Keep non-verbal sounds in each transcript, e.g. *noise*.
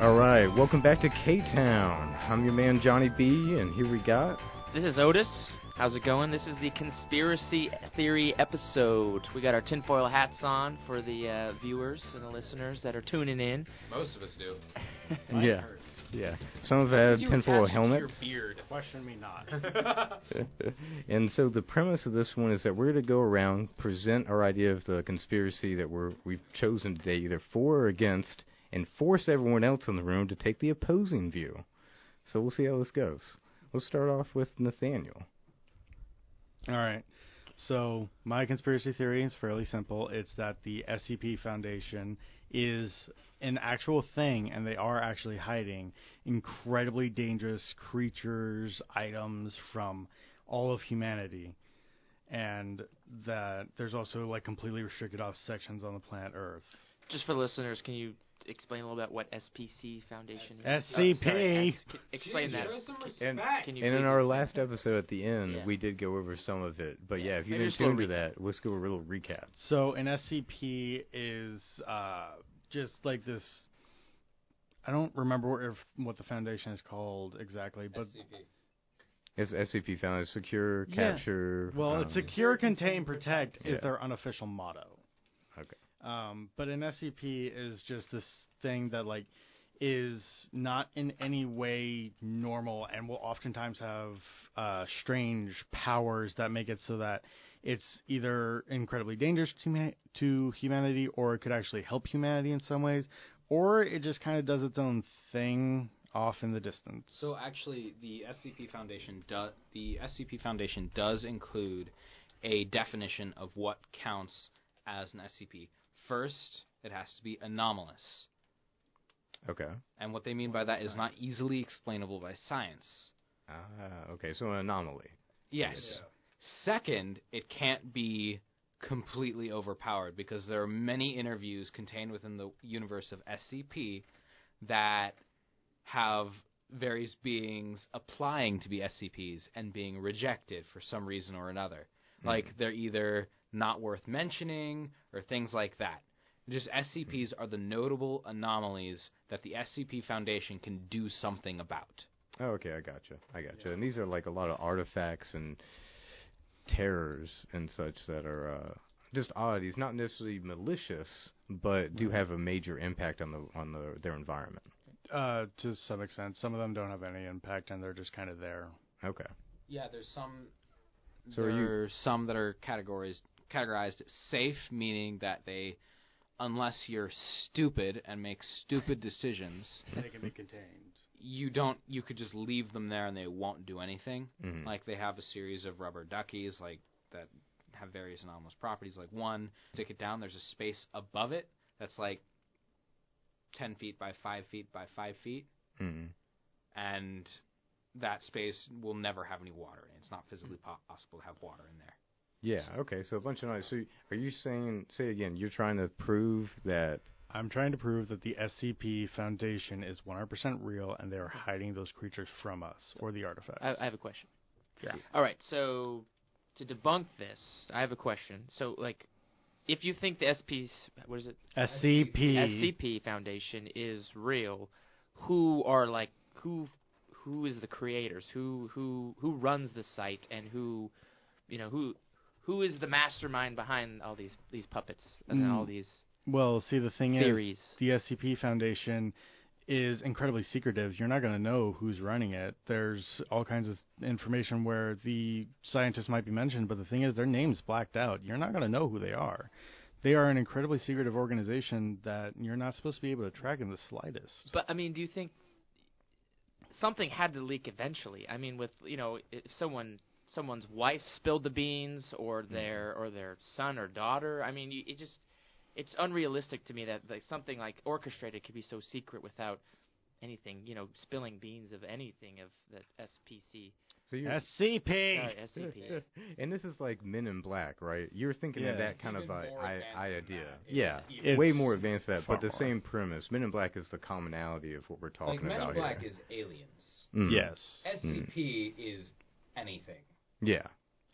All right, welcome back to K Town. I'm your man Johnny B, and here we got. This is Otos. How's it going? This is the conspiracy theory episode. We got our tinfoil hats on for the uh, viewers and the listeners that are tuning in. Most of us do. *laughs* yeah, yeah. Some have had You tinfoil attach it to your helmets. beard. Question me not. *laughs* *laughs* and so the premise of this one is that we're going to go around, present our idea of the conspiracy that we're we've chosen today, either for or against, and force everyone else in the room to take the opposing view. So we'll see how this goes. Let's start off with Nathaniel. All right. So my conspiracy theory is fairly simple. It's that the SCP Foundation is an actual thing, and they are actually hiding incredibly dangerous creatures, items from all of humanity, and that there's also like completely restricted off sections on the planet Earth. Just for listeners, can you explain a little bit what SPC Foundation is? SCP. Oh, sorry, S- c- explain Jeez, that. Show some And- Can you And in our last episode at the end, Yeah. we did go over some of it. But yeah, if you didn't just a little tune to recap. that, let's go a little recap. So an SCP is uh, just like this. I don't remember if, what the foundation is called exactly, but SCP. It's SCP found secure, Yeah. capture. well, um, it's secure, contain, protect Yeah. is their unofficial motto. Um, but an SCP is just this thing that like is not in any way normal and will oftentimes have uh, strange powers that make it so that it's either incredibly dangerous to, to humanity or it could actually help humanity in some ways, or it just kind of does its own thing off in the distance. So actually, the SCP Foundation do, the SCP Foundation does include a definition of what counts as an SCP. First, it has to be anomalous, Okay. and what they mean by that is not easily explainable by science. Ah, okay. So an anomaly. Yes. Second, it can't be completely overpowered because there are many interviews contained within the universe of SCP that have various beings applying to be SCPs and being rejected for some reason or another. Like they're either not worth mentioning or things like that. Just SCPs are the notable anomalies that the SCP Foundation can do something about. Oh, okay. I gotcha. I gotcha. And these are like a lot of artifacts and terrors and such that are uh, just oddities, not necessarily malicious, but do have a major impact on the on the their environment. uh, to some extent, some of them don't have any impact and they're just kind of there. Okay. Yeah, there's some. So there are you- there's some that are categorized categorized safe, meaning that they, unless you're stupid and make stupid decisions, *laughs* They can be contained. you don't. You could just leave them there and they won't do anything. Mhm. Like they have a series of rubber duckies, like that have various anomalous properties. Like one, stick it down. There's a space above it that's like ten feet by five feet by five feet Mhm. and that space will never have any water in it. It's not physically po- possible to have water in there. Yeah. Okay. So a bunch of noise. So are you saying? Say again. You're trying to prove that. I'm trying to prove that the SCP Foundation is 100% real and they are hiding those creatures from us or the artifacts. I, I have a question. Yeah. All right. So to debunk this, I have a question. So like, if you think the SP's what is it? SCP. SCP Foundation is real, who are like who who is the creators? Who who who runs the site and who you know who who is the mastermind behind all these these puppets and Mm. all these Well, see, the thing theories? is, the SCP Foundation is incredibly secretive. You're not going to know who's running it. There's all kinds of information where the scientists might be mentioned, but the thing is, their name's blacked out. You're not going to know who they are. They are an incredibly secretive organization that you're not supposed to be able to track in the slightest. But I mean, do you think something had to leak eventually? I mean, with you know, if someone someone's wife spilled the beans, or their or their son or daughter. I mean, you, it just it's unrealistic to me that like something like orchestrated could be so secret without anything, you know, spilling beans of anything of the SPC, So you're, SCP. uh, SCP. *laughs* and this is like Men in Black, right? You're thinking of that kind of even I, I idea. It's Yeah, It's way more advanced than that, but the same premise. Men in Black is the commonality of what we're talking Like Men about in Black here. is aliens. Mm. Yes. SCP is anything. Yeah.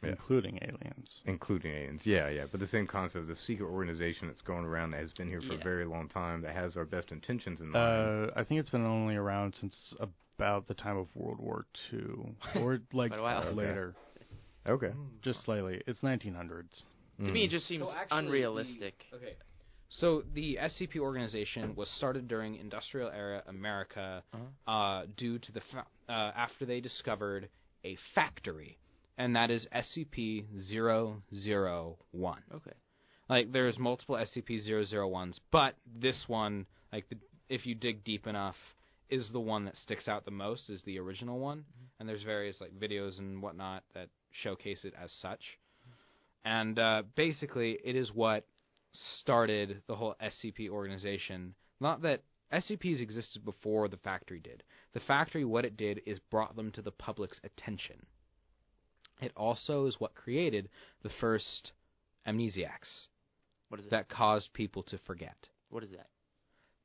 Yeah. including aliens. including aliens. Yeah, yeah. But the same concept, the secret organization that's going around that has been here for Yeah. a very long time, that has our best intentions in mind. Uh, I think it's been only around since about the time of World War II, *laughs* or like Quite while. uh, Okay. later, okay. just slightly. It's 1900s. To me, it Mm. just seems So actually, unrealistic. the- okay. So the SCP organization was started during industrial era America Uh-huh. uh, due to the fa- uh, after they discovered a factory, and that is SCP-001. Okay. Like there's multiple SCP-001s, but this one, like the, if you dig deep enough, is the one that sticks out the most. Is the original one, and there's various like videos and whatnot that showcase it as such. And uh, basically, it is what started the whole SCP organization. Not that SCPs existed before the factory did. The factory, what it did, is brought them to the public's attention. It also is what created the first amnesiacs What is it? that caused people to forget. What is that?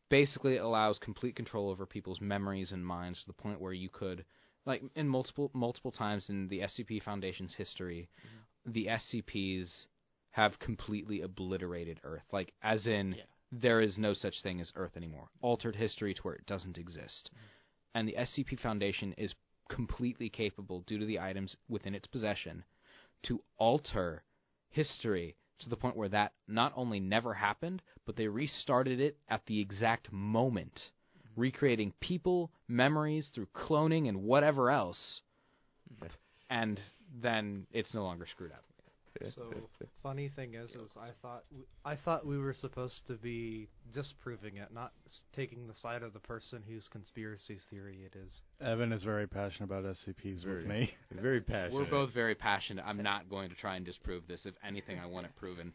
Basically, it allows complete control over people's memories and minds to the point where you could, like, in multiple multiple times in the SCP Foundation's history, mm-hmm. the SCPs have completely obliterated Earth. Like, as in, Yeah. there is no such thing as Earth anymore. Altered history to where it doesn't exist. Mm-hmm. And the SCP Foundation is completely capable, due to the items within its possession, to alter history to the point where that not only never happened, but they restarted it at the exact moment, recreating people, memories through cloning and whatever else, mm-hmm. and then it's no longer screwed up. So *laughs* funny thing is, is I thought w- I thought we were supposed to be disproving it, not s- taking the side of the person whose conspiracy theory it is. Evan is very passionate about SCPs Very. with me. *laughs* Very passionate. We're both very passionate. I'm not going to try and disprove this. If anything, I want it proven.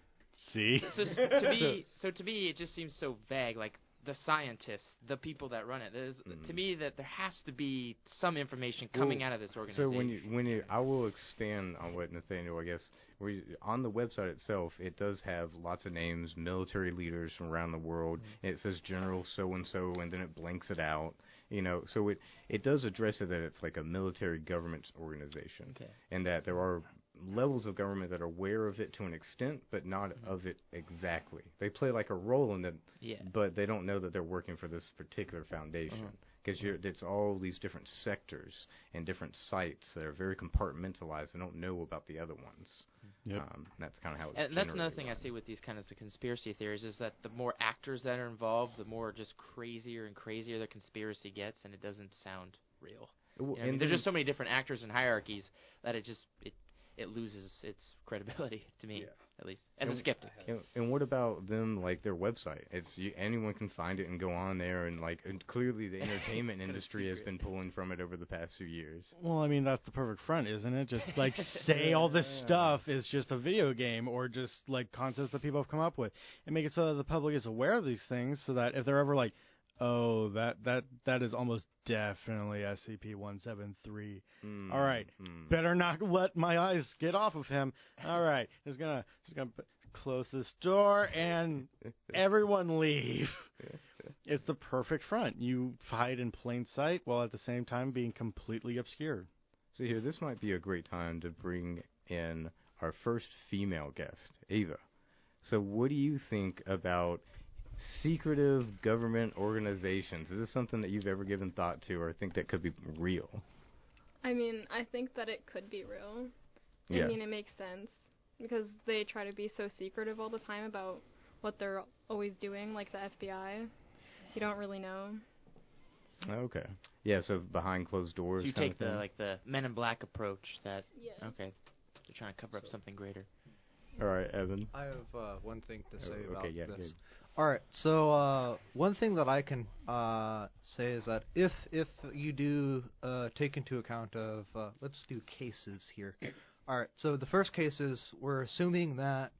See, So, s- to me, so to me, it just seems so vague. Like the scientists, the people that run it. There's, To Mm. me, that there has to be some information coming Well, out of this organization. So when you when you, I will expand on what Nathaniel, I guess, you, on the website itself, it does have lots of names, military leaders from around the world. And it says General so and so, and then it blanks it out. You know, so it it does address it that it's like a military government organization, okay. and that there are levels of government that are aware of it to an extent, but not mm-hmm. of it exactly. They play like a role in it, Yeah. but they don't know that they're working for this particular foundation mm-hmm. because you're it's all these different sectors and different sites that are very compartmentalized and don't know about the other ones. Mm-hmm. Yep. Um, that's kind of how it's And that's another generally thing I see with these kind of conspiracy theories is that the more actors that are involved, the more just crazier and crazier the conspiracy gets, and it doesn't sound real. You know what I mean, and there's just so many different actors and hierarchies that it just it it loses its credibility *laughs* to me, Yeah. at least as a skeptic. And, and what about them? Like their website? It's you, anyone can find it and go on there, and like and clearly the *laughs* entertainment industry has been pulling from it over the past few years. well, I mean that's the perfect front, isn't it? Just like *laughs* say all this Yeah. stuff is just a video game or just like concepts that people have come up with, and make it so that the public is aware of these things, so that if they're ever like, oh, that that that is almost definitely SCP-173. Mm, All right. mm. Better not let my eyes get off of him. All right, *laughs* just gonna just gonna close this door and *laughs* everyone leave. *laughs* It's the perfect front. You hide in plain sight while at the same time being completely obscured. So here, this might be a great time to bring in our first female guest, Eva. So what do you think about secretive government organizations? Is this something that you've ever given thought to or think that could be real? I mean, I think that it could be real. Yeah. I mean, it makes sense because they try to be so secretive all the time about what they're always doing, like the FBI. You don't really know. Okay. Yeah, so behind closed doors. So you kind take of the like the Men in Black approach that Yeah. okay, they're trying to cover up something greater. All right, Evan. I have uh, one thing to say Oh, about okay, yeah, this. All right. So uh, one thing that I can uh, say is that if if you do uh, take into account of uh, let's do cases here. All right. So the first case is we're assuming that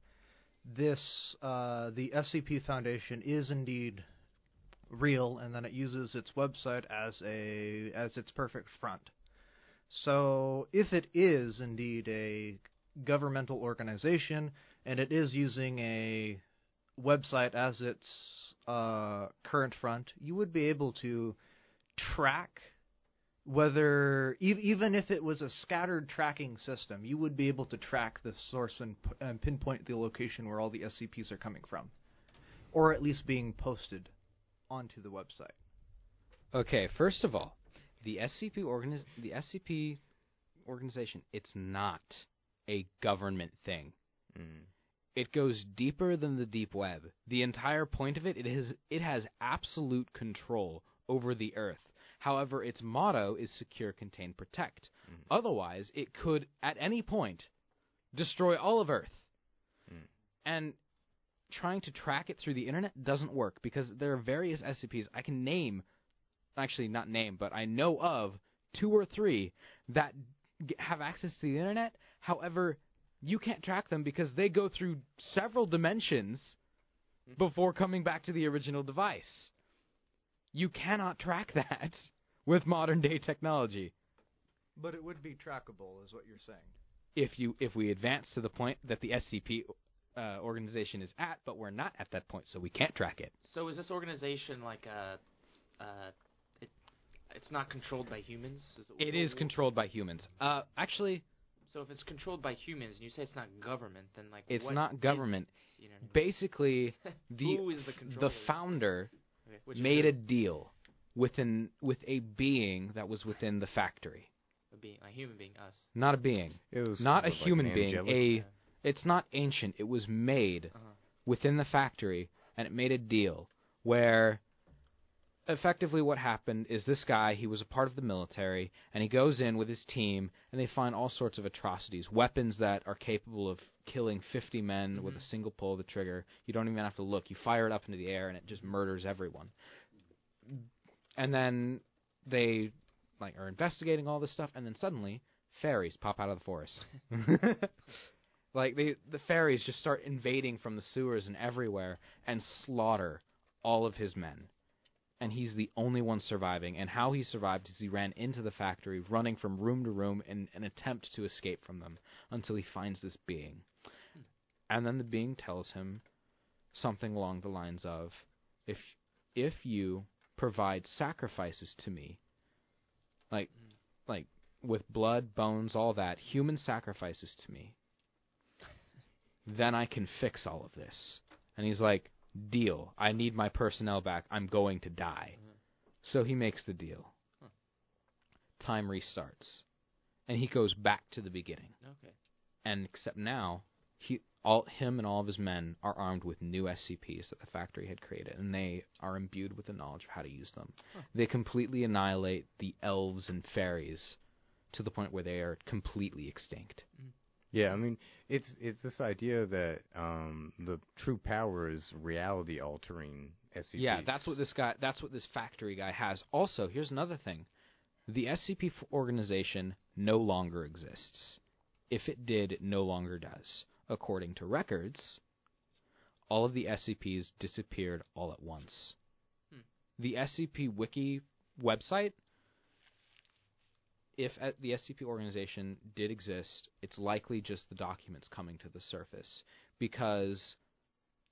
this uh, the SCP Foundation is indeed real, and then it uses its website as a as its perfect front. So if it is indeed a governmental organization and it is using a website as its uh, current front, you would be able to track whether e- even if it was a scattered tracking system, you would be able to track the source and, p- and pinpoint the location where all the SCPs are coming from, or at least being posted onto the website. Okay, first of all, the SCP organiz- the SCP organization, it's not a government thing. Mm. It goes deeper than the deep web. The entire point of it, it is it has absolute control over the Earth. However, its motto is secure, contain, protect. Mhm. Otherwise, it could at any point destroy all of Earth. Mm. And trying to track it through the internet doesn't work because there are various SCPs I can name, actually not name, but I know of two or three that g- have access to the internet. However, you can't track them because they go through several dimensions before coming back to the original device. You cannot track that *laughs* with modern day technology. But it would be trackable, is what you're saying. If you if we advance to the point that the SCP uh, organization is at, but we're not at that point, so we can't track it. So is this organization like a, uh, it, it's not controlled by humans? Is It is controlled by humans. Uh, actually, So if it's controlled by humans, and you say it's not government, then like it's what not is- government. you know what I mean? Basically, *laughs* the Who is the the founder Okay, made a deal within with a being that was within the factory. a being, a human being, us. Not a being. It was Not a what, like human an being. angelic? A Yeah. it's not ancient. It was made Uh-huh. within the factory, and it made a deal where effectively what happened is this guy he was a part of the military and he goes in with his team and they find all sorts of atrocities weapons that are capable of killing 50 men with a mm-hmm. single pull of the trigger. You don't even have to look. You fire it up into the air and it just murders everyone. And then they like are investigating all this stuff and then suddenly fairies pop out of the forest. *laughs* Like they the fairies just start invading from the sewers and everywhere and slaughter all of his men and he's the only one surviving and how he survived is he ran into the factory running from room to room in an attempt to escape from them until he finds this being and then the being tells him something along the lines of if if you provide sacrifices to me like like with blood bones all that human sacrifices to me then I can fix all of this. And he's like, deal. I need my personnel back. I'm going to die. Mm-hmm. So he makes the deal. Time restarts. And he goes back to the beginning. Okay. And except now, he all him and all of his men are armed with new SCPs that the factory had created, and they are imbued with the knowledge of how to use them. They completely annihilate the elves and fairies to the point where they are completely extinct. Mm-hmm. Yeah, I mean, it's it's this idea that um, the true power is reality altering SCPs. Yeah, that's what this guy. That's what this factory guy has. Also, here's another thing: the SCP organization no longer exists. If it did, it no longer does. According to records, all of the SCPs disappeared all at once. Hmm. The SCP Wiki website, if the SCP organization did exist, it's likely just the documents coming to the surface because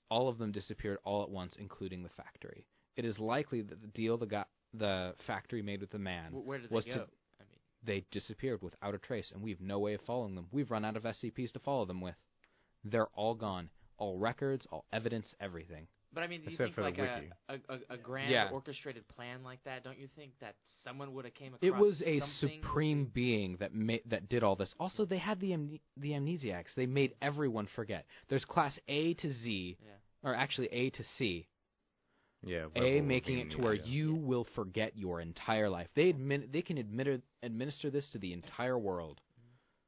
all of them disappeared all at once, including the factory. It is likely that the deal the got the factory made with the man Wh- Where did was they to- go? I mean, they disappeared without a trace, and we have no way of following them. We've run out of SCPs to follow them with. They're all gone. All records, all evidence, everything. But I mean, do you Except think like a, a, a a grand Yeah. orchestrated plan like that? Don't you think that someone would have came across? It was a something? supreme being that ma- that did all this. Also, they had the amne- the amnesiacs. They made everyone forget. There's class A to Z, Yeah. or actually A to C. yeah. A making it to where idea. you will forget your entire life. They admin- they can admit- administer this to the entire world.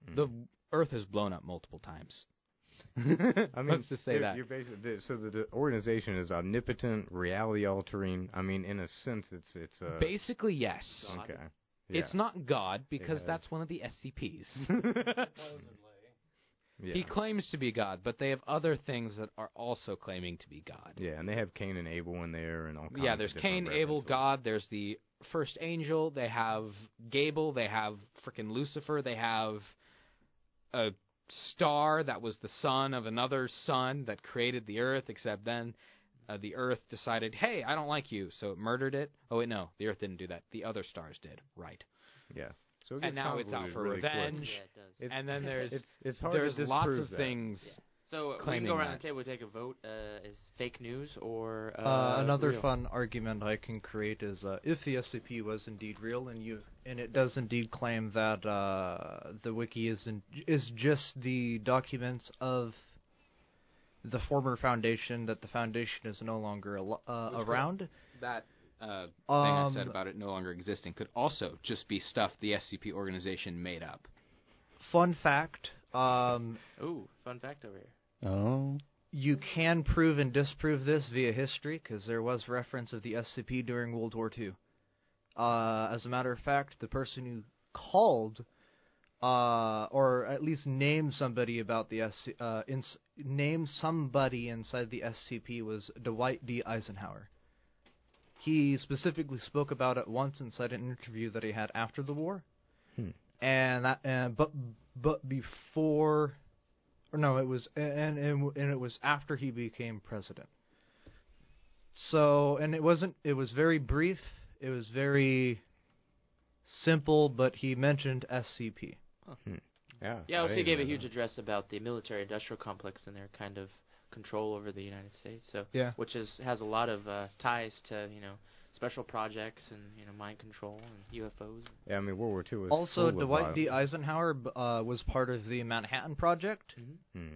Mm. The Earth has blown up multiple times. *laughs* I mean, Let's just say that. You're basically the, so the, the organization is omnipotent, reality altering. I mean, in a sense, it's it's uh, Basically, yes. God. Okay. It's not God because has- that's one of the SCPs. *laughs* Yeah. He claims to be God, but they have other things that are also claiming to be God. yeah, and they have Cain and Abel in there, and all. Kinds Yeah, there's different Cain, Abel. God. There's the first angel. They have Gable. They have frickin' Lucifer. They have a star that was the son of another sun that created the earth. Except then, uh, the earth decided, "Hey, I don't like you," so it murdered it. Oh wait, no, the earth didn't do that. The other stars did. Right. Yeah. So it and now it's out for really revenge. Yeah, it does. It's, and then there's it's it's hard there's to lots of that. things. So we can claiming go around that. the table, and take a vote. Uh, is fake news or uh, Uh, another real? fun argument I can create is uh, if the SCP was indeed real and you and it does indeed claim that uh, the wiki is in, is just the documents of the former foundation that the foundation is no longer al- uh, around. That uh, thing I said Um, about it no longer existing could also just be stuff the SCP organization made up. Fun fact: um, Ooh, fun fact over here. Oh. you can prove and disprove this via history because there was reference of the SCP during World War II. Uh, as a matter of fact, the person who called, uh, or at least named somebody about the SC, uh, ins- named somebody inside the SCP was Dwight D. Eisenhower. He specifically spoke about it once inside an interview that he had after the war, Hmm. and that, and but but before or no, it was and and and it was after he became president. So, and it wasn't. It was very brief. It was very simple, but he mentioned SCP. Yeah. Yeah, I also he gave a huge that. address about the military-industrial complex and their kind of control over the United States. So, Yeah. which is has a lot of uh, ties to you know special projects and you know mind control and UFOs. Yeah, I mean World War II was Also, full of Dwight D. Eisenhower b- uh, was part of the Manhattan Project, Mm-hmm. Hmm.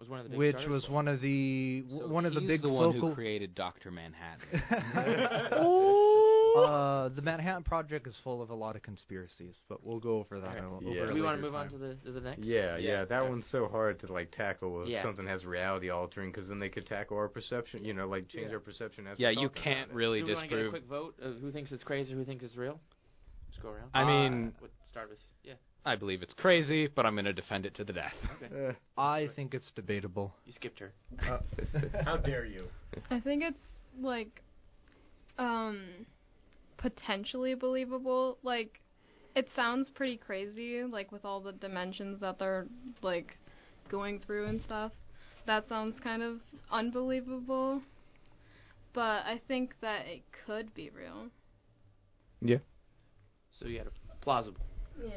Was one of the big which was one of the w- So one of the he's big the one focal. who created Doctor Manhattan. *laughs* *laughs* *laughs* uh, the Manhattan Project is full of a lot of conspiracies, but we'll go over that. Alright. a- over Yeah. Do we want want to move on to the to the next? Yeah, yeah, Yeah. that one's so hard to like tackle if Yeah. something has reality altering, because then they could tackle our perception. You know, like change Yeah. our perception. As yeah, you can't about it. really Do we want to get a quick vote of who thinks it's crazy, who thinks it's real? Just go around. I mean, What start with yeah. I believe it's crazy, but I'm going to defend it to the death. Okay. *laughs* Uh, I think it's debatable. You skipped her. *laughs* How dare you? I think it's like um potentially believable. Like it sounds pretty crazy, like with all the dimensions that they're like going through and stuff. That sounds kind of unbelievable. But I think that it could be real. Yeah. So you had a plausible. Yeah.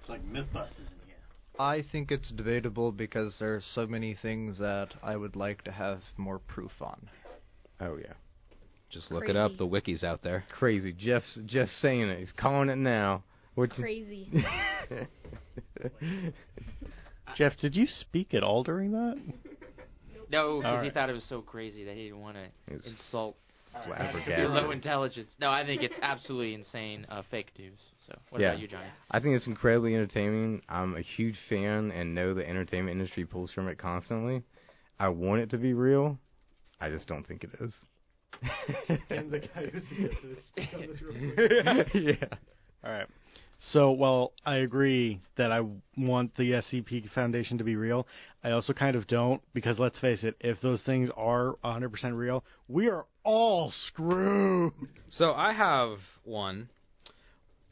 It's like Mythbusters in here. I think it's debatable because there are so many things that I would like to have more proof on. oh yeah, Just look it up. The wiki's out there. crazy. Jeff's just saying it. He's calling it now. What you- Crazy. *laughs* Jeff, did you speak at all during that? No, because he thought it was so crazy that he didn't want to insult your flabbergasted. low intelligence. No, I think it's absolutely insane uh, fake news. So what Yeah. about you, Johnny? I think it's incredibly entertaining. I'm a huge fan and know the entertainment industry pulls from it constantly. I want it to be real. I just don't think it is. *laughs* And the *laughs* guy who suggested it on this *laughs* real yeah. All right. So, well, I agree that I want the SCP Foundation to be real. I also kind of don't because let's face it, if those things are 100% real, we are all screwed. So I have one.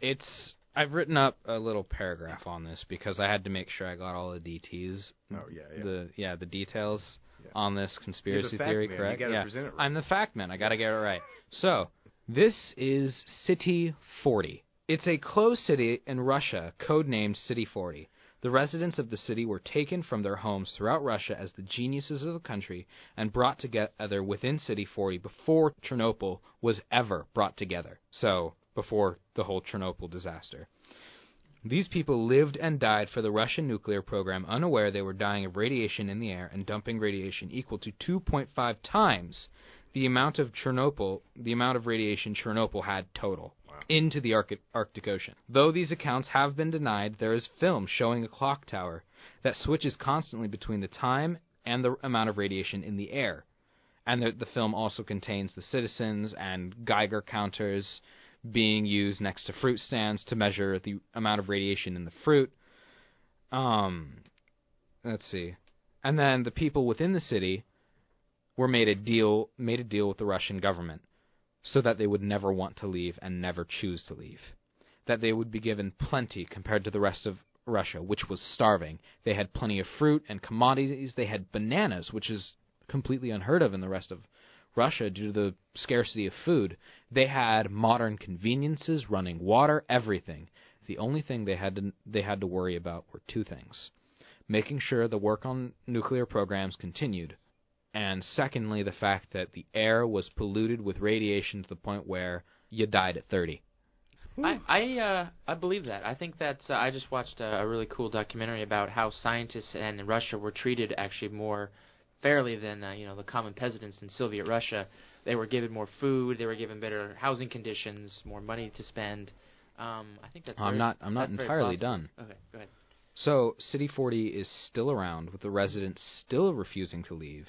It's I've written up a little paragraph on this because I had to make sure I got all the DTs. Oh yeah, yeah. The yeah, the details Yeah. on this conspiracy fact theory, man. Correct? yeah. right. I'm the fact man. I got to get it right. So, this is City 40. It's a closed city in Russia, codenamed City 40. The residents of the city were taken from their homes throughout Russia as the geniuses of the country and brought together within City 40 before Chernobyl was ever brought together. So, before the whole Chernobyl disaster. These people lived and died for the Russian nuclear program, unaware they were dying of radiation in the air and dumping radiation equal to 2.5 times the amount of Chernobyl, the amount of radiation Chernobyl had total into the Arctic, Arctic Ocean. Though these accounts have been denied, there is film showing a clock tower that switches constantly between the time and the amount of radiation in the air. And the, the film also contains the citizens and Geiger counters being used next to fruit stands to measure the amount of radiation in the fruit. Um, let's see, and then the people within the city were made a deal made a deal with the Russian government so that they would never want to leave and never choose to leave. That they would be given plenty compared to the rest of Russia, which was starving. They had plenty of fruit and commodities. They had bananas, which is completely unheard of in the rest of Russia, due to the scarcity of food, they had modern conveniences, running water, everything. The only thing they had to they had to worry about were two things: making sure the work on nuclear programs continued, and secondly, the fact that the air was polluted with radiation to the point where you died at 30. I I, uh, I believe that. I think that's. Uh, I just watched a, a really cool documentary about how scientists in Russia were treated actually more fairly than uh, you know the common peasants in Soviet Russia. They were given more food. They were given better housing conditions, more money to spend. Um, I think that's. I'm very- not I'm not entirely done. Okay, go ahead. So, City 40 is still around, with the residents still refusing to leave,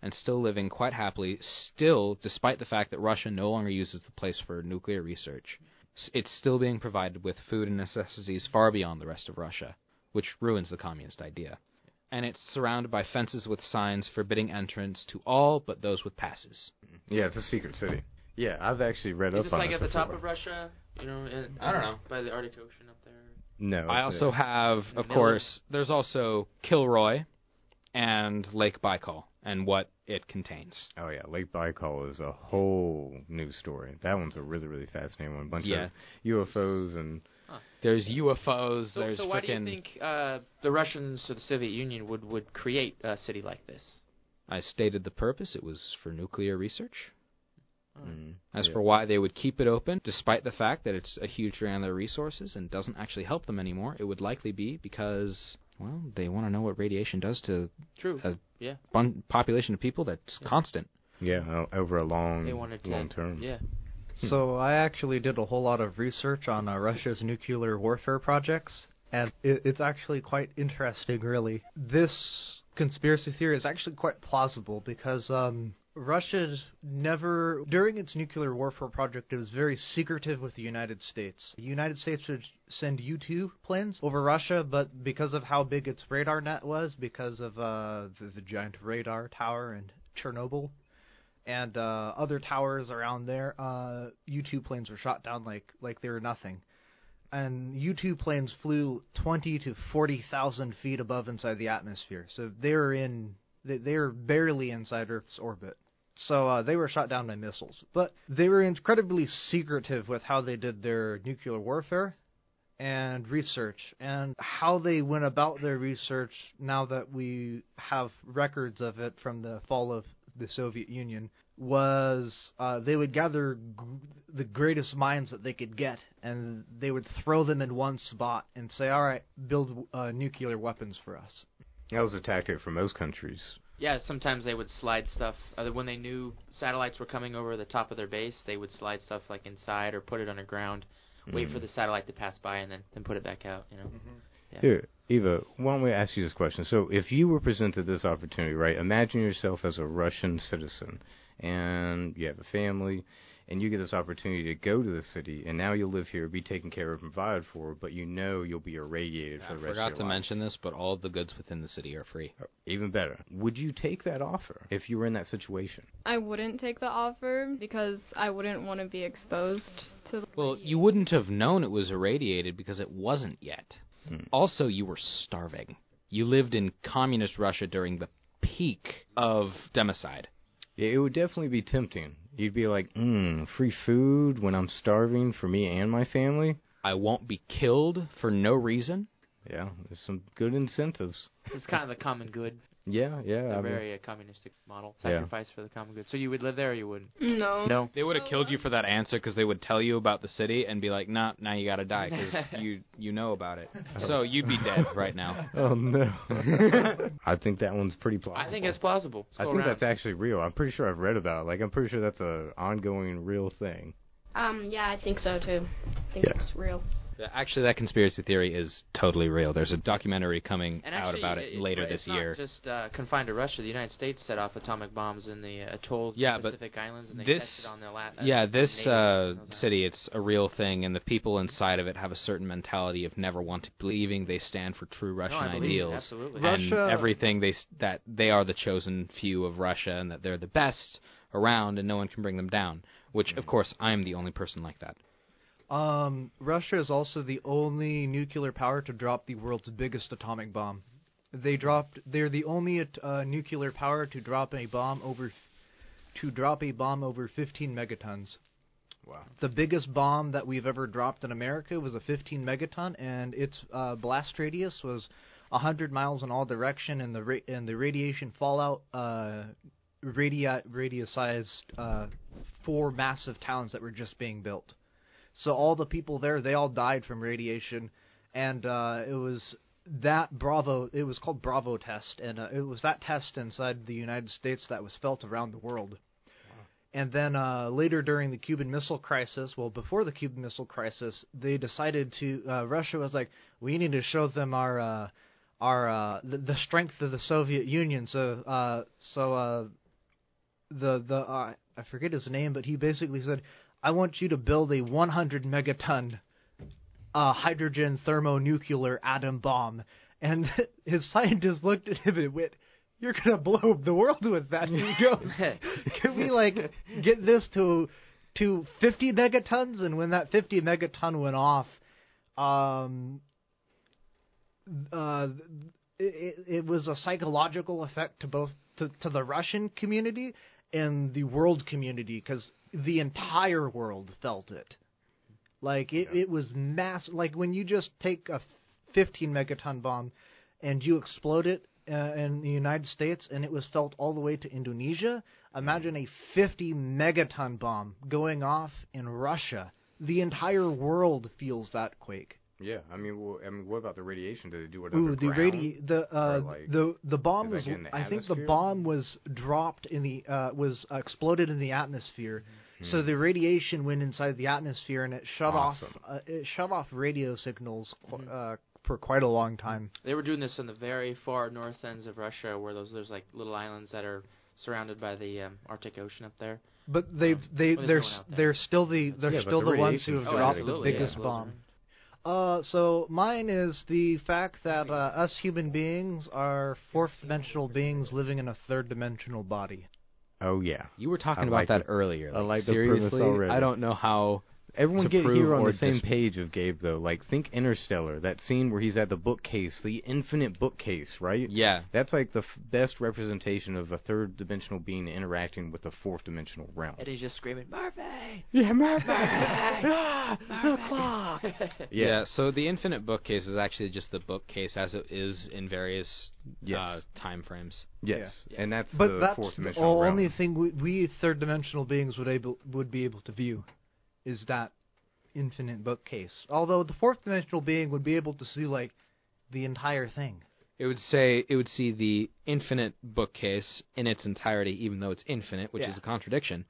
and still living quite happily, still, despite the fact that Russia no longer uses the place for nuclear research. It's still being provided with food and necessities far beyond the rest of Russia, which ruins the communist idea. And it's surrounded by fences with signs forbidding entrance to all but those with passes. Mm-hmm. Yeah, it's a secret city. Yeah, I've actually read Is up this on like this at the top before. of Russia? You know, in, I don't know. By the Arctic Ocean up there. No, I also have, of Vanilla. course, there's also Kilroy and Lake Baikal and what it contains. Oh yeah, Lake Baikal is a whole new story. That one's a really really fascinating one. A bunch Yeah. of UFOs and There's UFOs. So, there's so why do you think uh, the Russians or the Soviet Union would would create a city like this? I stated the purpose. It was for nuclear research. mm, As yeah. for why they would keep it open, despite the fact that it's a huge drain on their resources and doesn't actually help them anymore, it would likely be because, well, they want to know what radiation does to True. a yeah. bun- population of people that's Yeah. constant. yeah, over a long They wanted to. long term. Yeah. So I actually did a whole lot of research on uh, Russia's nuclear warfare projects, and it, it's actually quite interesting, really. This conspiracy theory is actually quite plausible because um, Russia never, during its nuclear warfare project, it was very secretive with the United States. The United States would send U-2 planes over Russia, but because of how big its radar net was, because of uh, the, the giant radar tower in Chernobyl, and uh, other towers around there, uh, U-2 planes were shot down like like they were nothing. And U-2 planes flew 20 to 40,000 feet above inside the atmosphere, so they were in they, they were barely inside Earth's orbit. So uh, they were shot down by missiles, but they were incredibly secretive with how they did their nuclear warfare and research and how they went about their research now that we have records of it from the fall of the Soviet Union was uh, they would gather g- the greatest minds that they could get and they would throw them in one spot and say, all right, build uh, nuclear weapons for us. That was a tactic for most countries. Yeah, sometimes they would slide stuff uh, when they knew satellites were coming over the top of their base. They would slide stuff like inside or put it underground, wait Mm. for the satellite to pass by, and then then put it back out. You know. Yeah. Here, Eva, why don't we ask you this question? So, if you were presented this opportunity, right? Imagine yourself as a Russian citizen, and you have a family, and you get this opportunity to go to the city, and now you'll live here, be taken care of, and provided for, but you know you'll be irradiated for I the rest forgot of to your life. I forgot to mention this, but all of the goods within the city are free. Uh, even better, would you take that offer if you were in that situation? I wouldn't take the offer because I wouldn't want to be exposed to. The Well, you wouldn't have known it was irradiated because it wasn't yet. Hmm. Also, you were starving. You lived in communist Russia during the peak of democide. Yeah, it would definitely be tempting. You'd be like, mm, free food when I'm starving for me and my family? I won't be killed for no reason. Yeah, there's some good incentives. It's kind of the common good, Yeah, yeah. a I mean, very uh, communistic model. Yeah. Sacrifice for the common good. So you would live there, or you wouldn't? no. No. They would have killed you for that answer because they would tell you about the city and be like, "Nah, now you gotta die because *laughs* you you know about it." So you'd be dead right now. *laughs* Oh no. *laughs* I think that one's pretty plausible. I think it's plausible. Let's I think around. that's actually real. I'm pretty sure I've read about it. Like I'm pretty sure that's a ongoing real thing. Um, yeah, I think so too. I think Yeah. it's real. Actually, that conspiracy theory is totally real. There's a documentary coming And out actually, about it, it- later it's this not year. just uh, confined to Russia. The United States set off atomic bombs in the uh, atoll Yeah, but Pacific Islands, and they this- tested on the la- uh, yeah, this uh, city, it's a real thing, and the people inside of it have a certain mentality of never want to believing they stand for true. Russian no, I it, ideals. Absolutely. and Russia- everything they that they are the chosen few of Russia and that they're the best around and no one can bring them down. Which, of course, I am the only person like that. Um, Russia is also the only nuclear power to drop the world's biggest atomic bomb. They dropped. They're the only uh, nuclear power to drop a bomb over to drop a bomb over 15 megatons. Wow. The biggest bomb that we've ever dropped in America was a 15 megaton, and its uh, blast radius was 100 miles in all direction, and the ra- and the radiation fallout uh, radi- radiusized uh, four massive towns that were just being built. So all the people there, they all died from radiation, and uh, it was that Bravo. It was called Bravo test, and uh, it was that test inside the United States that was felt around the world. And then uh, later during the Cuban Missile Crisis, well, before the Cuban Missile Crisis, they decided to. Uh, Russia was like, we need to show them our uh, our uh, the, the strength of the Soviet Union. So uh, so uh, the the uh, I forget his name, but he basically said, I want you to build a 100 megaton uh, hydrogen thermonuclear atom bomb. And *laughs* his scientists looked at him and went, "You're gonna blow up the world with that." And he *laughs* goes, "Can we like get this to to 50 megatons?" And when that 50 megaton went off, um, uh, it, it was a psychological effect to both to, to the Russian community and the world community because the entire world felt it. Like it, it was mass. Like when you just take a 15 megaton bomb and you explode it uh, in the United States and it was felt all the way to Indonesia. Imagine a 50 megaton bomb going off in Russia. The entire world feels that quake. Yeah, I mean, well, I mean, what about the radiation? Did they do it Ooh, the radi- the uh, like, the the bomb was that get the I think the bomb was dropped in the uh, was exploded in the atmosphere. Hmm. So the radiation went inside the atmosphere and it shut Awesome. off uh, it shut off radio signals qu- Mhm. uh, for quite a long time. They were doing this in the very far north ends of Russia, where those there's like little islands that are surrounded by the um, Arctic Ocean up there. But they've they Well, there's they're s- they're still the they're Yeah, still the the, ones who have still dropped the absolutely, yeah. biggest bomb. Uh, so mine is the fact that uh, us human beings are fourth dimensional beings living in a third dimensional body. Oh yeah. You were talking I about like that it. earlier. I Like, like the premise seriously. I don't know how. Everyone to get prove here on the same dis- page of Gabe though. Like think Interstellar, that scene where he's at the bookcase, the infinite bookcase, right? Yeah, That's like the f- best representation of a third dimensional being interacting with a fourth dimensional realm. And he's just screaming, Murphy! Yeah, Murphy. *laughs* Ah, the clock. *laughs* yeah. So the infinite bookcase is actually just the bookcase as it is in various Yes. uh, time frames. Yes, Yeah. and that's But the that's fourth the dimensional realm. only thing we, we third dimensional beings would able would be able to view, is that infinite bookcase. Although the fourth dimensional being would be able to see like the entire thing. It would say it would see the infinite bookcase in its entirety, even though it's infinite, which Yeah. is a contradiction.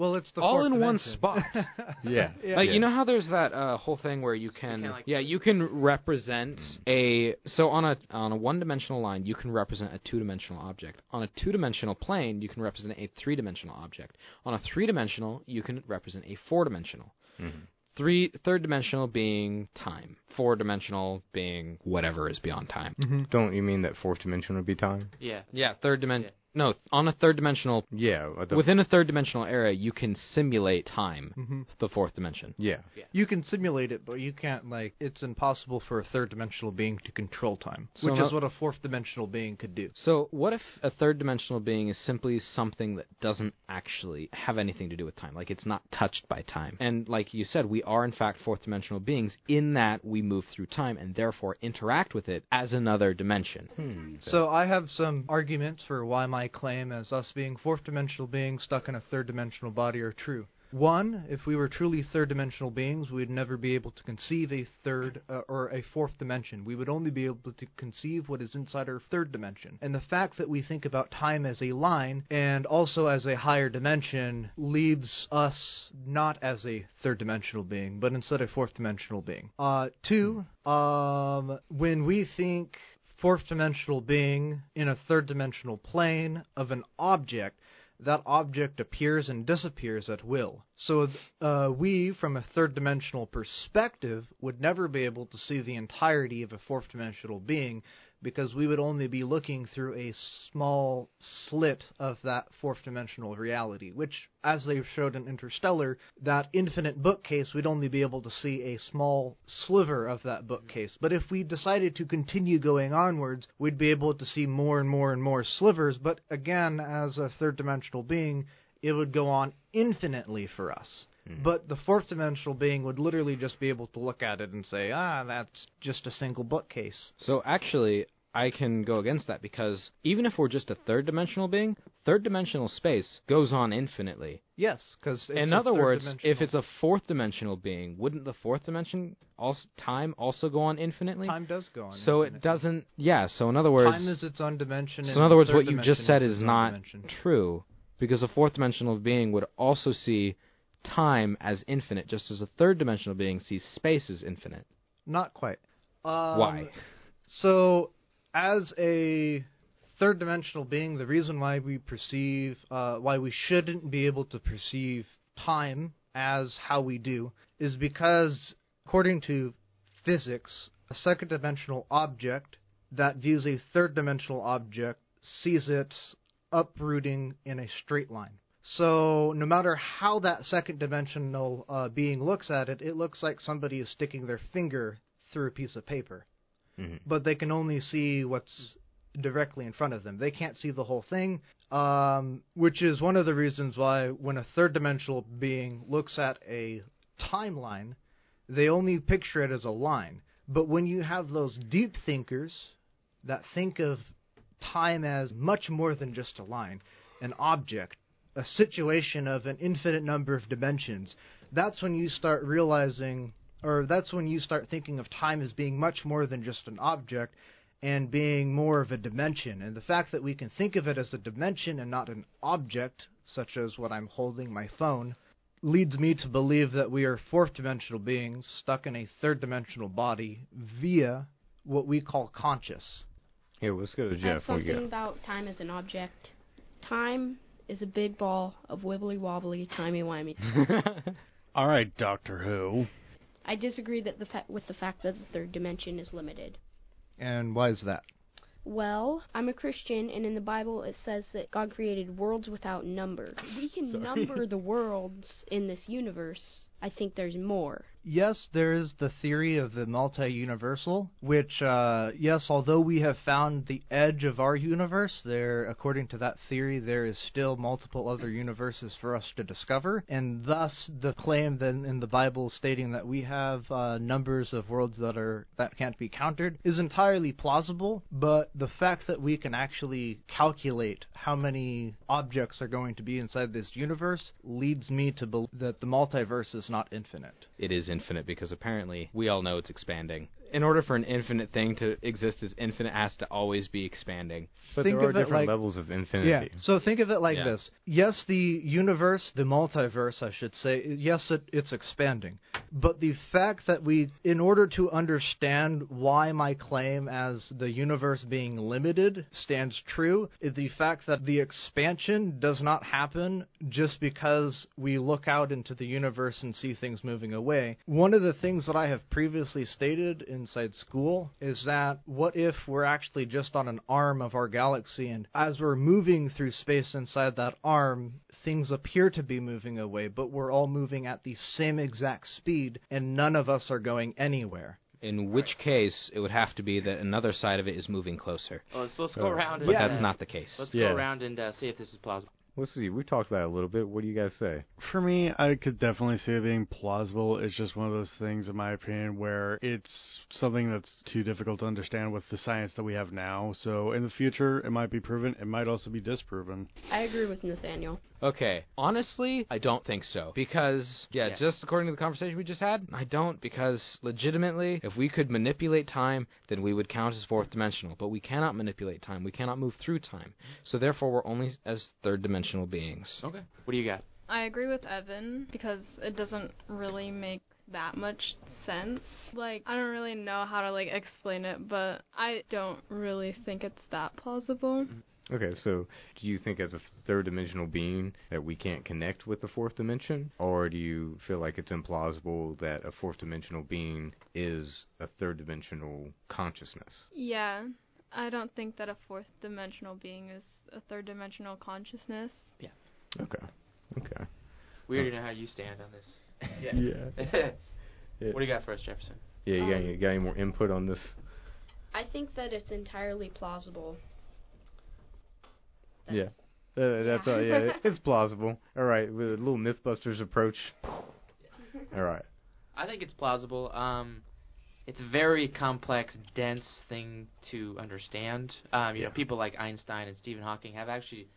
Well, it's the All fourth in one spot. *laughs* Yeah. Yeah. Like Yeah. you know how there's that uh, whole thing where you can, can, like- yeah you can represent a so on a on a one dimensional line you can represent a two dimensional object on a two dimensional plane you can represent a three dimensional object on a three dimensional you can represent a four dimensional Mhm. three third dimensional being time four dimensional being whatever is beyond time hmm Don't you mean that fourth dimension would be time? Yeah. yeah third dimension Yeah. No on a third dimensional Yeah. uh, The, within a third dimensional area you can simulate time hmm the fourth dimension yeah. You can simulate it, but you can't like. It's impossible for a third dimensional being to control time, So which not- is what a fourth dimensional being could do. So, what if a third dimensional being is simply something that doesn't actually have anything to do with time? Like, it's not touched by time. And, like you said, we are, in fact, fourth dimensional beings in that we move through time and therefore interact with it as another dimension. Hmm. So I have some arguments for why my claim as us being fourth dimensional beings stuck in a third dimensional body are true. One, if we were truly third dimensional beings, we'd never be able to conceive a third uh, or a fourth dimension. We would only be able to conceive what is inside our third dimension. And the fact that we think about time as a line and also as a higher dimension leaves us not as a third dimensional being, but instead a fourth dimensional being. Uh, two, um, when we think fourth dimensional being in a third dimensional plane of an object, that object appears and disappears at will. So uh, we, from a third dimensional perspective, would never be able to see the entirety of a fourth dimensional being because we would only be looking through a small slit of that fourth dimensional reality, which, as they showed in Interstellar, that infinite bookcase, we'd only be able to see a small sliver of that bookcase. But if we decided to continue going onwards, we'd be able to see more and more and more slivers. But again, as a third dimensional being, it would go on infinitely for us. Mhm. But the fourth dimensional being would literally just be able to look at it and say, ah, that's just a single bookcase. So actually, I can go against that because even if we're just a third dimensional being, third dimensional space goes on infinitely. Yes, because In other words, if it's a fourth dimensional being, wouldn't the fourth dimension also time also go on infinitely? time does go on. so it doesn't. Yeah. So in other words, time is its own dimension. so in other words, what you just said its is not dimension. true because a fourth dimensional being would also see time as infinite, just as a third dimensional being sees space as infinite. Not quite. Um, Why? So, as a third dimensional being, the reason why we perceive, uh, why we shouldn't be able to perceive time as how we do, is because, according to physics, a second dimensional object that views a third dimensional object sees it uprooting in a straight line. So, no matter how that second dimensional uh, being looks at it, it looks like somebody is sticking their finger through a piece of paper Mhm. but they can only see what's directly in front of them. They can't see the whole thing, um, which is one of the reasons why when a third dimensional being looks at a timeline, they only picture it as a line. But when you have those deep thinkers that think of time as much more than just a line, an object, a situation of an infinite number of dimensions, that's when you start realizing or that's when you start thinking of time as being much more than just an object and being more of a dimension. And the fact that we can think of it as a dimension and not an object, such as what I'm holding, my phone, leads me to believe that we are fourth dimensional beings stuck in a third dimensional body via what we call conscious. Here, let's go to I have Jeff. What you something got? about time as an object. Time is a big ball of wibbly wobbly, timey wimey. *laughs* All right, Doctor Who. I disagree that the fa- with the fact that the third dimension is limited. And why is that? Well, I'm a Christian, and in the Bible it says that God created worlds without number. We can *laughs* Sorry. number the worlds in this universe. I think there's more. Yes, there is the theory of the multi-universal, which, uh, yes, although we have found the edge of our universe, there, according to that theory, there is still multiple other universes for us to discover, and thus the claim then in the Bible stating that we have uh, numbers of worlds that are that can't be counted is entirely plausible. But the fact that we can actually calculate how many objects are going to be inside this universe leads me to believe that the multiverse is not infinite. it is infinite because apparently we all know it's expanding. In order for an infinite thing to exist as infinite, has to always be expanding. But Think there are different like- levels of infinity. Yeah. So think of it like Yeah. this. Yes, the universe, the multiverse, I should say, yes, it, it's expanding. But the fact that we, in order to understand why my claim as the universe being limited stands true, is the fact that the expansion does not happen just because we look out into the universe and see things moving away. One of the things that I have previously stated inside school is that what if we're actually just on an arm of our galaxy and as we're moving through space inside that arm, things appear to be moving away, but we're all moving at the same exact speed and none of us are going anywhere. In which case, it would have to be that another side of it is moving closer. Well, let's, let's go around. But and, that's not the case. Let's Yeah. go around and uh, see if this is plausible. Let's see. We talked about it a little bit. What do you guys say? For me, I could definitely see it being plausible. It's just one of those things, in my opinion, where it's something that's too difficult to understand with the science that we have now. So in the future, it might be proven. It might also be disproven. I agree with Nathaniel. Okay, honestly, I don't think so. Because, yeah, Yeah. just according to the conversation we just had, I don't. Because, legitimately, if we could manipulate time, then we would count as fourth dimensional. But we cannot manipulate time. We cannot move through time. So, therefore, we're only as third dimensional beings. Okay. What do you got? I agree with Evan because it doesn't really make that much sense. Like I don't really know how to like explain it, but I don't really think it's that plausible. Mm-hmm. Okay, so do you think as a third dimensional being that we can't connect with the fourth dimension? Or do you feel like it's implausible that a fourth dimensional being is a third dimensional consciousness? Yeah. I don't think that a fourth dimensional being is a third dimensional consciousness. Yeah. Okay. Okay. We already know how you stand on this. *laughs* *laughs* Yeah. What do you got for us, Jefferson? Yeah, you got, Um, any, got any more input on this? I think that it's entirely plausible. Yeah. Uh, that's uh, yeah, it's plausible. All right, with a little MythBusters approach. *laughs* All right. I think it's plausible. Um, it's a very complex, dense thing to understand. Um, you know, people like Einstein and Stephen Hawking have actually,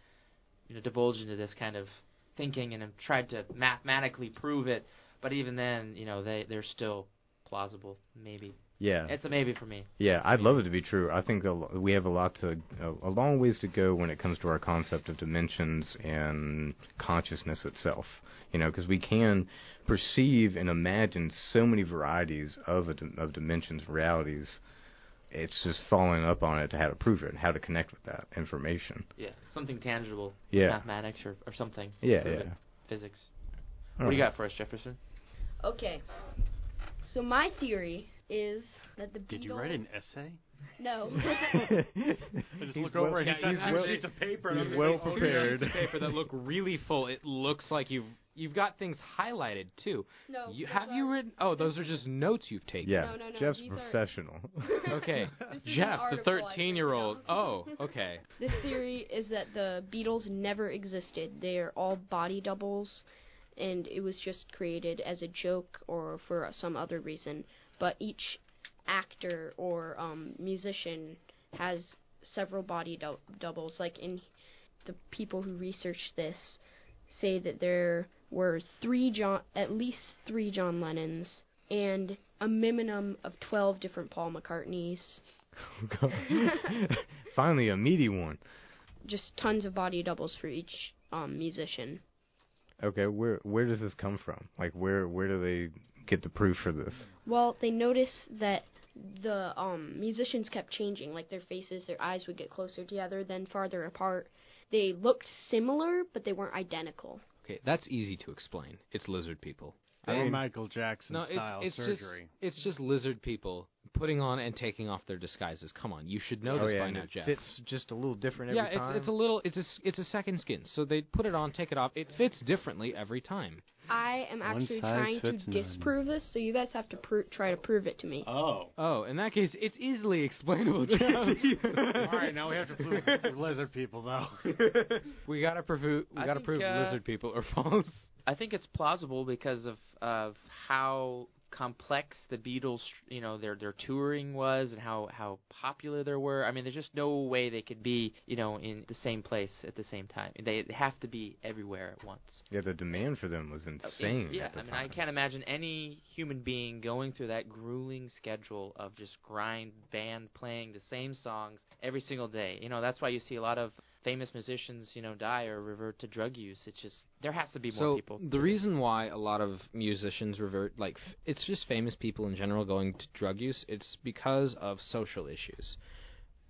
you know, divulged into this kind of thinking and have tried to mathematically prove it. But even then, you know, they they're still plausible. Maybe Yeah. it's a maybe for me. Yeah, I'd love it to be true. I think we have a lot to, a, a long ways to go when it comes to our concept of dimensions and consciousness itself. You know, because we can perceive and imagine so many varieties of a, dim- of dimensions, realities. It's just following up on it to how to prove it, and how to connect with that information. Yeah, something tangible, Yeah. mathematics or or something. Yeah, yeah. Physics. All what do you got for us, Jefferson? Okay. So my theory is that the Beatles. Did you write an essay? No. *laughs* I just He's look well- over and he's he's got well- sheets of paper. And he's I'm well oh, prepared. Sheets of paper that look really full. It looks like you've you've got things highlighted too. no. You, have you written? Oh, those are just notes you've taken. Yeah, No, no, no, Jeff's these are- professional. *laughs* Okay, *laughs* This is an Jeff, the article I wrote 13-year-old. Oh, okay. This theory is that the Beatles never existed. They're all body doubles, and it was just created as a joke or for some other reason. But each actor or um, musician has several body dou- doubles. Like in the people who researched this say that there were three John, at least three John Lennons, and a minimum of twelve different Paul McCartneys. *laughs* Finally, a meaty one. just tons of body doubles for each um, musician. Okay, where where does this come from? Like, where where do they get the proof for this? Well, they noticed that the um, musicians kept changing, like their faces, their eyes would get closer together, then farther apart. They looked similar, but they weren't identical. Okay, that's easy to explain. It's lizard people. Or I mean- Michael Jackson No, it's style it's surgery. just it's just lizard people putting on and taking off their disguises. Come on, you should know oh this yeah, by and now, it Jeff. fits just a little different yeah, every it's time. it's a little it's a s- it's a second skin. So they put it on, take it off. It fits differently every time. I am actually trying to none. disprove this, so you guys have to pro- try to prove it to me. Oh. Oh, in that case, it's easily explainable, Jeff. *laughs* All right, now we have to prove lizard people, though. *laughs* we gotta prove we I gotta think, prove uh, lizard people are *laughs* false. I think it's plausible because of of how complex the Beatles, you know, their their touring was and how how popular they were. I mean, there's just no way they could be, you know, in the same place at the same time. They they have to be everywhere at once. yeah, the demand for them was oh, it's- insane. Yeah, at the I mean, time. I can't imagine any human being going through that grueling schedule of just grind band playing the same songs every single day. You know, that's why you see a lot of famous musicians, you know, die or revert to drug use. It's just there has to be more so people. the reason why a lot of musicians revert, like f- it's just famous people in general going to drug use. It's because of social issues,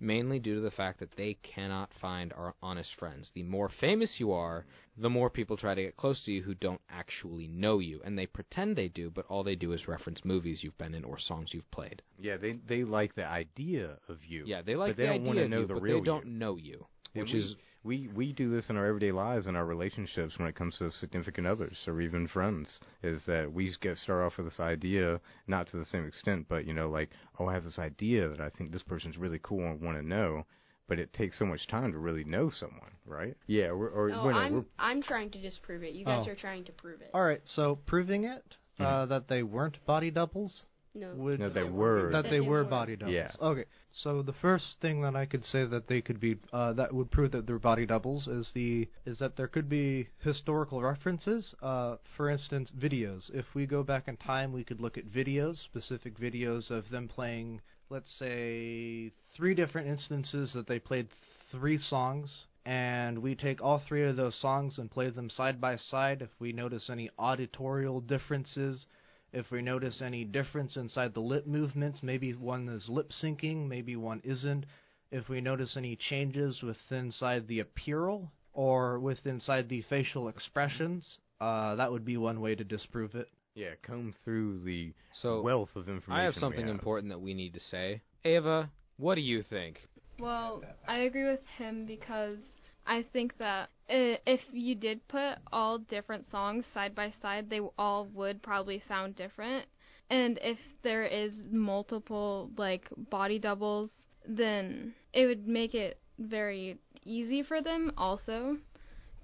mainly due to the fact that they cannot find our honest friends. The more famous you are, the more people try to get close to you who don't actually know you, and they pretend they do, but all they do is reference movies you've been in or songs you've played. Yeah, they they like the idea of you. Yeah, they like but they the don't idea wanna of know you, the but real they don't you. know you, And which we, is we we do this in our everyday lives in our relationships when it comes to significant others or even friends. Is that we get start off with this idea, not to the same extent, but you know, like oh, I have this idea that I think this person's really cool and want to know. But it takes so much time to really know someone, right? Yeah, we're, or No, we're, I'm we're I'm trying to disprove it. You guys Oh. are trying to prove it. All right, so proving it uh, that they weren't body doubles No. would no, they were. that That they they were were. body doubles. Yeah. Okay. So the first thing that I could say that they could be uh, that would prove that they're body doubles is the is that there could be historical references. Uh, for instance, videos. If we go back in time, we could look at videos, specific videos of them playing, let's say, three different instances that they played three songs. And we take all three of those songs and play them side by side. If we notice any auditorial differences, if we notice any difference inside the lip movements, maybe one is lip syncing, maybe one isn't. If we notice any changes within inside the appeal or within inside the facial expressions, uh, that would be one way to disprove it. yeah, comb through the so. wealth of information. I have we something have. important that we need to say. Eva, what do you think? Well, I agree with him because I think that if you did put all different songs side by side, they all would probably sound different. And if there is multiple like body doubles, then it would make it very easy for them also.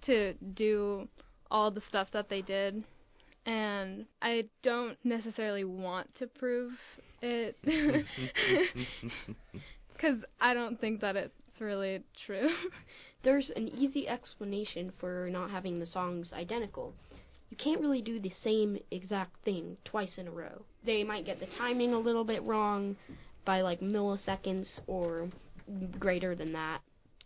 to do all the stuff that they did. And I don't necessarily want to prove it *laughs* *laughs* *laughs* because I don't think that it's really true. There's an easy explanation for not having the songs identical. You can't really do the same exact thing twice in a row. They might get the timing a little bit wrong by like milliseconds or greater than that.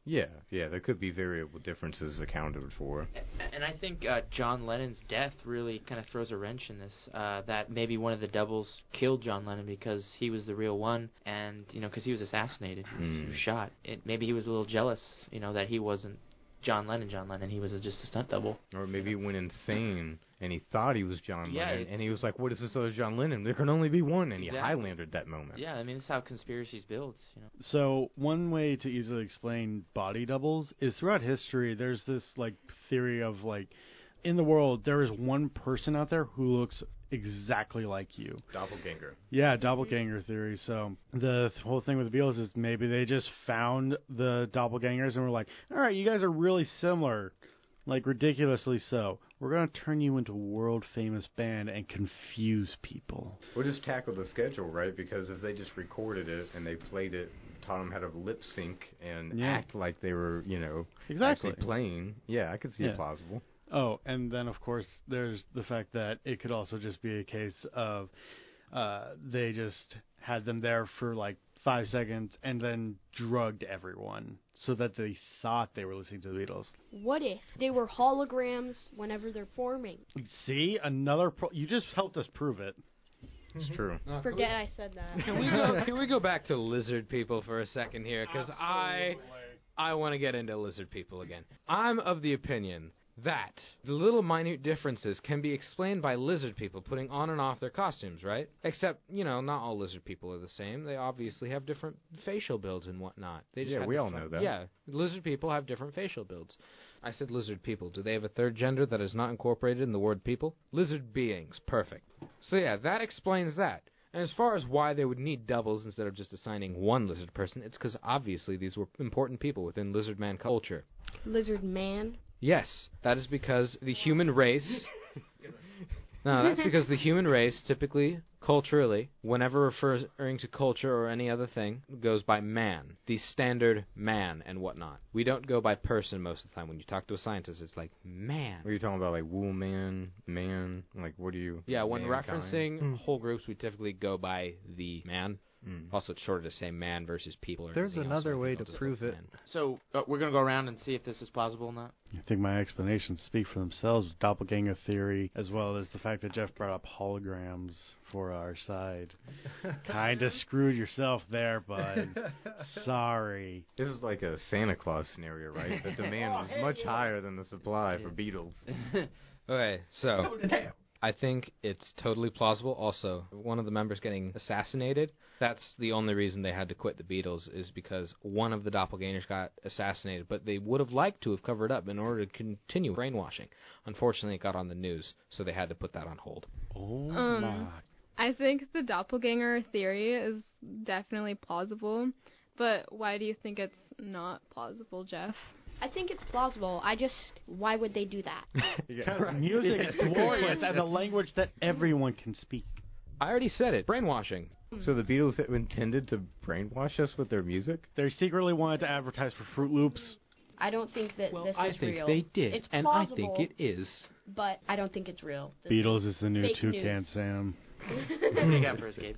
Yeah, yeah, there could be variable differences accounted for. And I think uh, John Lennon's death really kind of throws a wrench in this. Uh, that maybe one of the doubles killed John Lennon because he was the real one, and you know, because he was assassinated, he was, Mm. shot. It, maybe he was a little jealous, you know, that he wasn't John Lennon. John Lennon, he was a, just a stunt double. Or maybe he went insane and he thought he was John Yeah, Lennon, it's- and he was like, "What is this other John Lennon? There can only be one," and he Exactly. Highlandered that moment. Yeah, I mean, this is how conspiracies build. You know. So one way to easily explain body doubles is throughout history. There's this like theory of like in the world there is one person out there who looks exactly like you. Doppelganger. Yeah, doppelganger theory. So the th- whole thing with the Beatles is maybe they just found the doppelgangers and were like, "All right, you guys are really similar, like ridiculously so. We're gonna turn you into a world famous band and confuse people." We'll just tackle the schedule, right? Because if they just recorded it and they played it, taught them how to lip sync and Yeah. act like they were, you know, Exactly. actually playing, yeah, I could see Yeah. it plausible. Oh, and then of course there's the fact that it could also just be a case of uh, they just had them there for like five seconds and then drugged everyone so that they thought they were listening to the Beatles. What if they were holograms whenever they're forming? See, another pro- you just helped us prove it. It's true. *laughs* Forget I said that. *laughs* Can we go? Can we go back to lizard people for a second here? Because I I want to get into lizard people again. I'm of the opinion that the little minute differences can be explained by lizard people putting on and off their costumes, right? Except, you know, not all lizard people are the same. They obviously have different facial builds and whatnot. They just Yeah, we all know that. Yeah, lizard people have different facial builds. I said lizard people. Do they have a third gender that is not incorporated in the word people? Lizard beings. Perfect. So yeah, that explains that. And as far as why they would need doubles instead of just assigning one lizard person, it's because obviously these were important people within lizard man culture. Lizard man. Yes, that is because the human race. *laughs* no, that's because the human race typically, culturally, whenever referring to culture or any other thing, goes by man, the standard man and whatnot. We don't go by person most of the time. When you talk to a scientist, it's like man. What are you talking about, like woman, man? Man? Like, what do you? Yeah, when mankind? referencing Hmm. whole groups, we typically go by the man. Mm. Also, it's shorter to say man versus people. Or There's anything else, so another way to prove it. man. So uh, we're gonna go around and see if this is plausible or not. I think my explanations speak for themselves with doppelganger theory, as well as the fact that Jeff brought up holograms for our side. *laughs* kind of screwed yourself there, bud. *laughs* Sorry. This is like a Santa Claus scenario, right? The *laughs* demand was much higher than the supply for Beatles. Okay, so I think it's totally plausible. Also, one of the members getting assassinated. That's the only reason they had to quit the Beatles is because one of the doppelgangers got assassinated. But they would have liked to have covered up in order to continue brainwashing. Unfortunately, it got on the news, so they had to put that on hold. Oh Um, my. I think the doppelganger theory is definitely plausible, but why do you think it's not plausible, Jeff? I think it's plausible. I just why would they do that? *laughs* *laughs* Because music is *laughs* glorious and a language that everyone can speak. I already said it. Brainwashing. So the Beatles intended to brainwash us with their music? They secretly wanted to advertise for Froot Loops. I don't think that Well, this I is think they did, It's and I think it is. but I don't think it's real. This Beatles is the new fake Toucan news. Sam. What do you got for us, Gabe?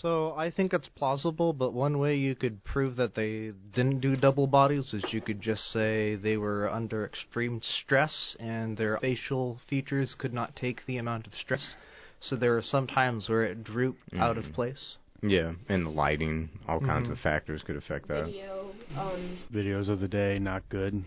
So I think it's plausible, but one way you could prove that they didn't do double bodies is you could just say they were under extreme stress and their facial features could not take the amount of stress. So there are some times where it drooped out of Mhm. place. Yeah, and the lighting, all kinds Mhm. of factors could affect that. Video, um, Videos of the day, not good.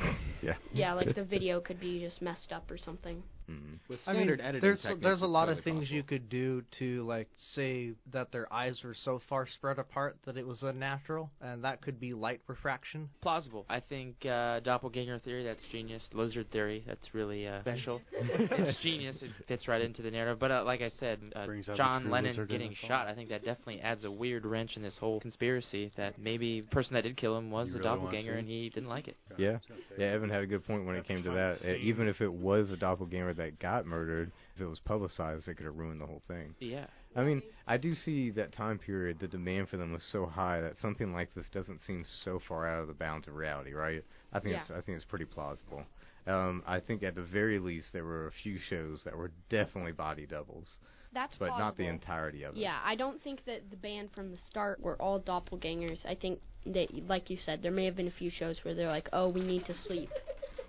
*laughs* Yeah. yeah, like the video could be just messed up or something. Mhm. With I mean, editing there's techniques, there's a it's lot of totally things you could do to like say that their eyes were so far spread apart that it was unnatural, and that could be light refraction. Plausible. I think uh, doppelganger theory. That's genius. Lizard theory. That's really uh, special. *laughs* it's genius. It fits right into the narrative. But uh, like I said, uh, Brings out the John Lennon getting shot. I think that definitely adds a weird wrench in this whole conspiracy. That maybe the person that did kill him was You the really doppelganger and he didn't like it. Yeah. Yeah, Evan had a good point when it came to that. Uh, even if it was a doppelganger that got murdered, if it was publicized, it could have ruined the whole thing. Yeah. I mean, I do see that time period. The demand for them was so high that something like this doesn't seem so far out of the bounds of reality, right? I think Yeah. it's I think it's pretty plausible. Um, I think at the very least there were a few shows that were definitely body doubles, That's but not the entirety of it. Yeah, I don't think that the band from the start were all doppelgangers. I think that, like you said, there may have been a few shows where they're like, "Oh, we need to sleep.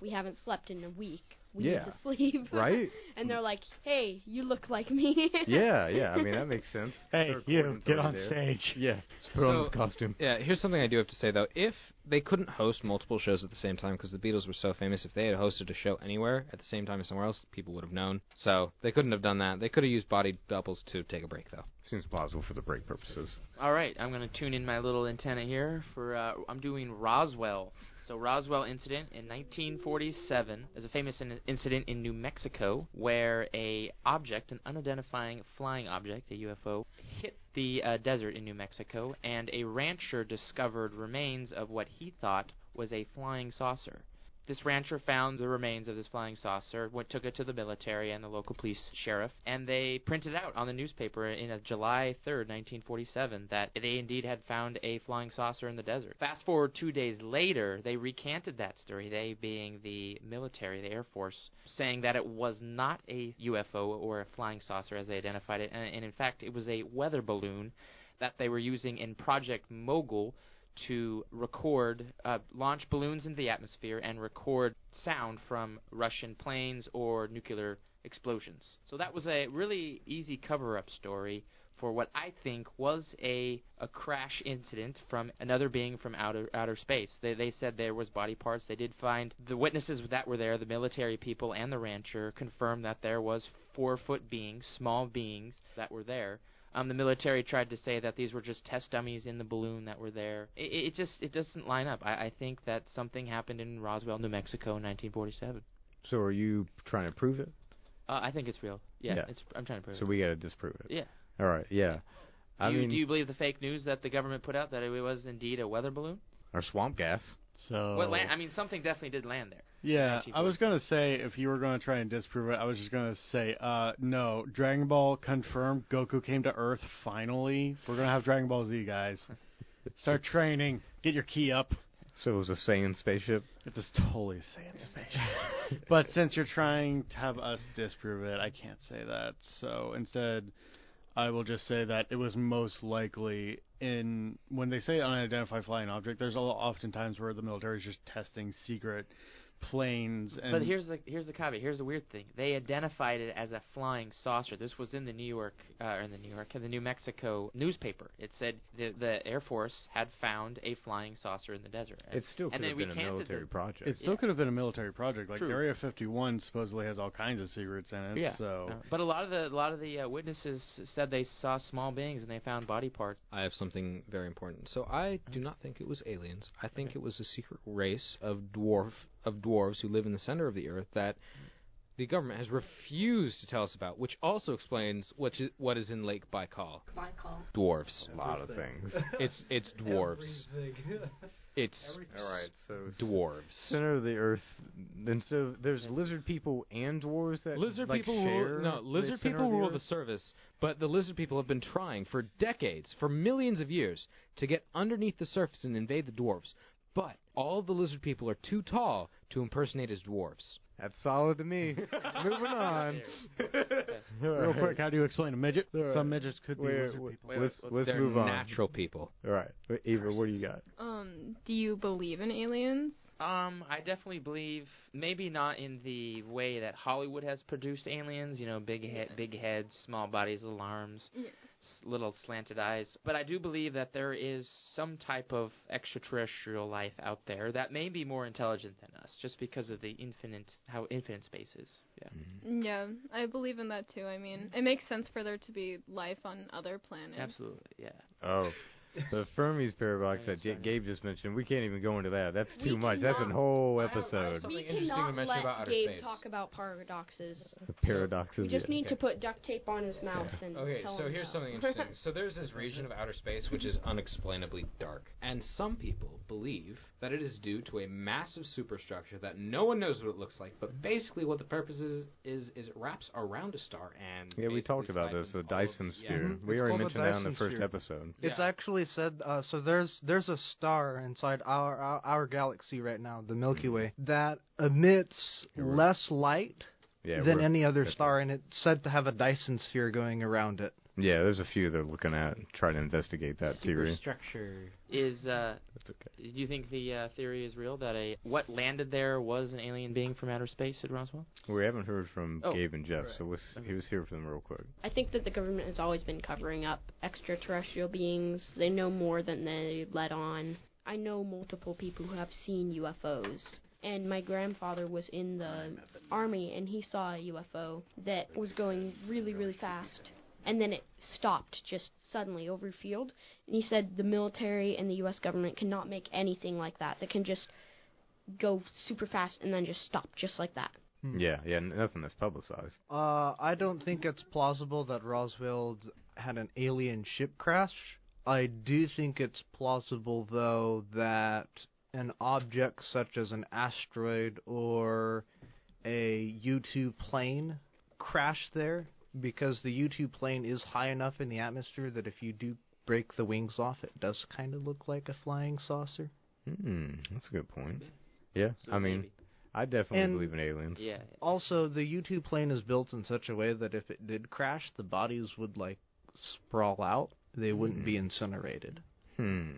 We haven't slept in a week. We Yeah. need to sleep." *laughs* Right? and they're like, "Hey, you look like me." *laughs* yeah, yeah. I mean that makes sense. *laughs* Hey, you, get on there. stage. Yeah, just put on So- this costume. Yeah, here's something I do have to say though. If they couldn't host multiple shows at the same time because the Beatles were so famous, if they had hosted a show anywhere at the same time as somewhere else, people would have known. So they couldn't have done that. They could have used body doubles to take a break though. Seems plausible for the break purposes. All right, I'm going to tune in my little antenna here for uh, I'm doing Roswell. So Roswell incident in 1947 is a famous in- incident in New Mexico where a object, an unidentifying flying object, a UFO, hit the uh, desert in New Mexico, and a rancher discovered remains of what he thought was a flying saucer. This rancher found the remains of this flying saucer, went, took it to the military and the local police sheriff, and they printed out on the newspaper in July 3rd, 1947, that they indeed had found a flying saucer in the desert. Fast forward two days later, they recanted that story, they being the military, the Air Force, saying that it was not a UFO or a flying saucer as they identified it, and, and in fact, it was a weather balloon that they were using in Project Mogul to record, uh, launch balloons into the atmosphere and record sound from Russian planes or nuclear explosions. So that was a really easy cover-up story for what I think was a a crash incident from another being from outer outer space. They they said there was body parts. They did find the witnesses that were there, the military people and the rancher confirmed that there was four foot beings, small beings that were there. Um, the military tried to say that these were just test dummies in the balloon that were there. It, it just it doesn't line up. I, I think that something happened in Roswell, New Mexico, in 1947. So are you trying to prove it? Uh, I think it's real. Yeah, Yeah. it's I'm trying to prove So it. So we got to disprove it. Yeah. All right. Yeah. I do, you, mean, do you believe the fake news that the government put out that it was indeed a weather balloon? or swamp gas. So What land? I mean, something definitely did land there. Yeah, I was gonna say if you were gonna try and disprove it, I was just gonna say, uh, no. Dragon Ball confirmed. Goku came to Earth finally. We're gonna have Dragon Ball Z, guys. Start *laughs* training. Get your ki up. So it was a Saiyan spaceship. It's just totally a Saiyan spaceship. but *laughs* since you're trying to have us disprove it, I can't say that. So instead, I will just say that it was most likely in when they say unidentified flying object. There's a lot, oftentimes where the military is just testing secret planes. And But here's the here's the caveat. Here's the weird thing. They identified it as a flying saucer. This was in the New York, uh, or in the New York, in the New Mexico newspaper. It said the the Air Force had found a flying saucer in the desert. It still could then have been a military it. project. It still Yeah. could have been a military project. Like True. Area 51 supposedly has all kinds of secrets in it. yeah. So Uh, but a lot of the a lot of the uh, witnesses said they saw small beings and they found body parts. I have something very important. So I do not think it was aliens. I think it was a secret race of dwarf of dwarves who live in the center of the earth that the government has refused to tell us about, which also explains what is, what is in Lake Baikal. Baikal. Dwarves. a lot of things. *laughs* It's it's dwarves. It's *laughs* All right. So s- dwarves. Center of the Earth. Instead of there's lizard people and dwarves that Lizard like, people share rule no lizard center people of the rule the Earth? surface, but the lizard people have been trying for decades, for millions of years, to get underneath the surface and invade the dwarves. But all of the lizard people are too tall to impersonate as dwarves. That's solid to me. *laughs* Moving on. *laughs* real quick, how do you explain a midget? All right. Some midgets could be Wait, lizard wait, people. Wait, let's let's- let's move on. natural people. All right, Wait, Eva, what do you got? Um, do you believe in aliens? Um, I definitely believe maybe not in the way that Hollywood has produced aliens. You know, big head, big heads, small bodies, little arms. Yeah. S- little slanted eyes. But I do believe that there is some type of extraterrestrial life out there that may be more intelligent than us, just because of the infinite how infinite space is. Yeah. Mm-hmm. Yeah, I believe in that too. I mean, it makes sense for there to be life on other planets. Absolutely. Yeah. Oh, the Fermi's paradox *laughs* that J- Gabe just mentioned. We can't even go into that. That's We too much. That's a cannot- whole I I episode. something we interesting to cannot mention let about outer Gabe space. talk about paradoxes. The paradoxes. We just yeah. need to put duct tape on his mouth and Okay, tell so him here's no. something interesting. so there's this region of outer space which is unexplainably dark. And some people believe that it is due to a massive superstructure that no one knows what it looks like. But basically, what the purpose is is, is it wraps around a star and Yeah, we basically talked about this. siphons The all of- Dyson yeah. sphere. We It's already called the mentioned that in the Dyson first sphere. episode. It's Yeah. actually said uh, so. There's there's a star inside our, our our galaxy right now, the Milky Way, that emits less light Yeah, than any other star, and it's said to have a Dyson sphere going around it. Yeah, there's a few they're looking at, trying to investigate that theory. Superstructure. Is uh, That's okay. do you think the uh, theory is real that a what landed there was an alien being from outer space at Roswell? We haven't heard from Oh, Gabe and Jeff, right. so let's, he was here for them real quick. I think that the government has always been covering up extraterrestrial beings. They know more than they let on. I know multiple people who have seen UFOs. And my grandfather was in the army and he saw a UFO that was going really, really fast. And then it stopped just suddenly over field. And he said the military and the US government cannot make anything like that. They can just go super fast and then just stop just like that. Hmm. Yeah, yeah, nothing that's publicized. Uh, I don't think it's plausible that Roswell had an alien ship crash. I do think it's plausible, though, that an object such as an asteroid or a U 2 plane crashed there because the U 2 plane is high enough in the atmosphere that if you do break the wings off, it does kind of look like a flying saucer. Hmm, that's a good point. Yeah, So I mean, maybe. I definitely And- believe in aliens. Yeah. Also, the U 2 plane is built in such a way that if it did crash, the bodies would, like, sprawl out. They wouldn't be incinerated. Hmm.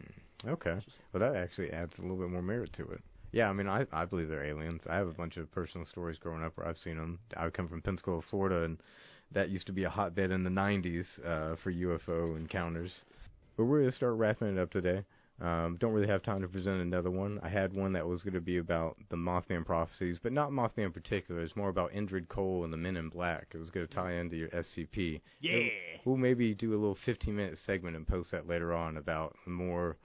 Okay. Well, that actually adds a little bit more merit to it. Yeah, I mean, I I believe they're aliens. I have a bunch of personal stories growing up where I've seen them. I come from Pensacola, Florida, and that used to be a hotbed in the '90s uh, for UFO encounters. But we're gonna start wrapping it up today. Um, don't really have time to present another one. I had one that was going to be about the Mothman prophecies, but not Mothman in particular. It's more about Indrid Cold and the Men in Black. It was going to tie into your SCP. Yeah. We'll maybe do a little 15 minute segment and post that later on about more,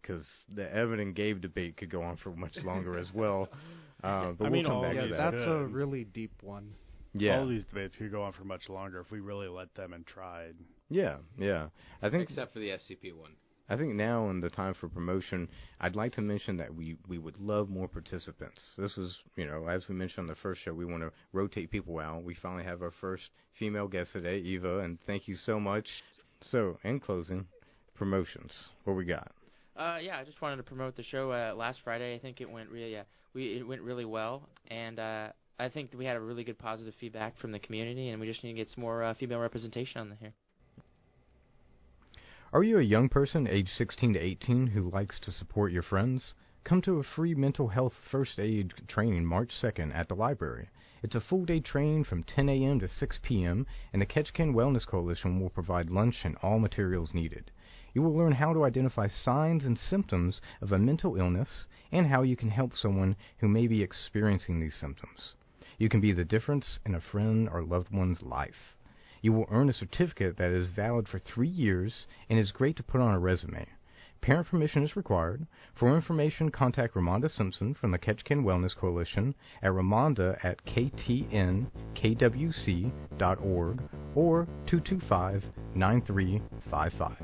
because the Evan and Gabe debate could go on for much longer as well. *laughs* Uh, but I we'll mean, come back yeah, to that. that's a really deep one. Yeah, All these debates could go on for much longer if we really let them and tried. yeah, yeah. I think Except for the SCP one. I think now in the time for promotion, I'd like to mention that we, we would love more participants. This is, you know, as we mentioned on the first show, we want to rotate people out. We finally have our first female guest today, Eva, and thank you so much. So, in closing, promotions. What we got? Uh, yeah, I just wanted to promote the show uh, last Friday. I think it went really, uh, we it went really well, and uh, I think we had a really good positive feedback from the community, and we just need to get some more uh, female representation on the here. Are you a young person aged 16 to 18 who likes to support your friends? Come to a free mental health first aid training March 2nd at the library. It's a full day training from 10 a.m. to 6 p.m., and the Ketchikan Wellness Coalition will provide lunch and all materials needed. You will learn how to identify signs and symptoms of a mental illness and how you can help someone who may be experiencing these symptoms. You can be the difference in a friend or loved one's life. You will earn a certificate that is valid for three years and is great to put on a resume. Parent permission is required. For information, contact Ramonda Simpson from the Ketchikan Wellness Coalition at ramonda at ktnkwc.org or 225 9355.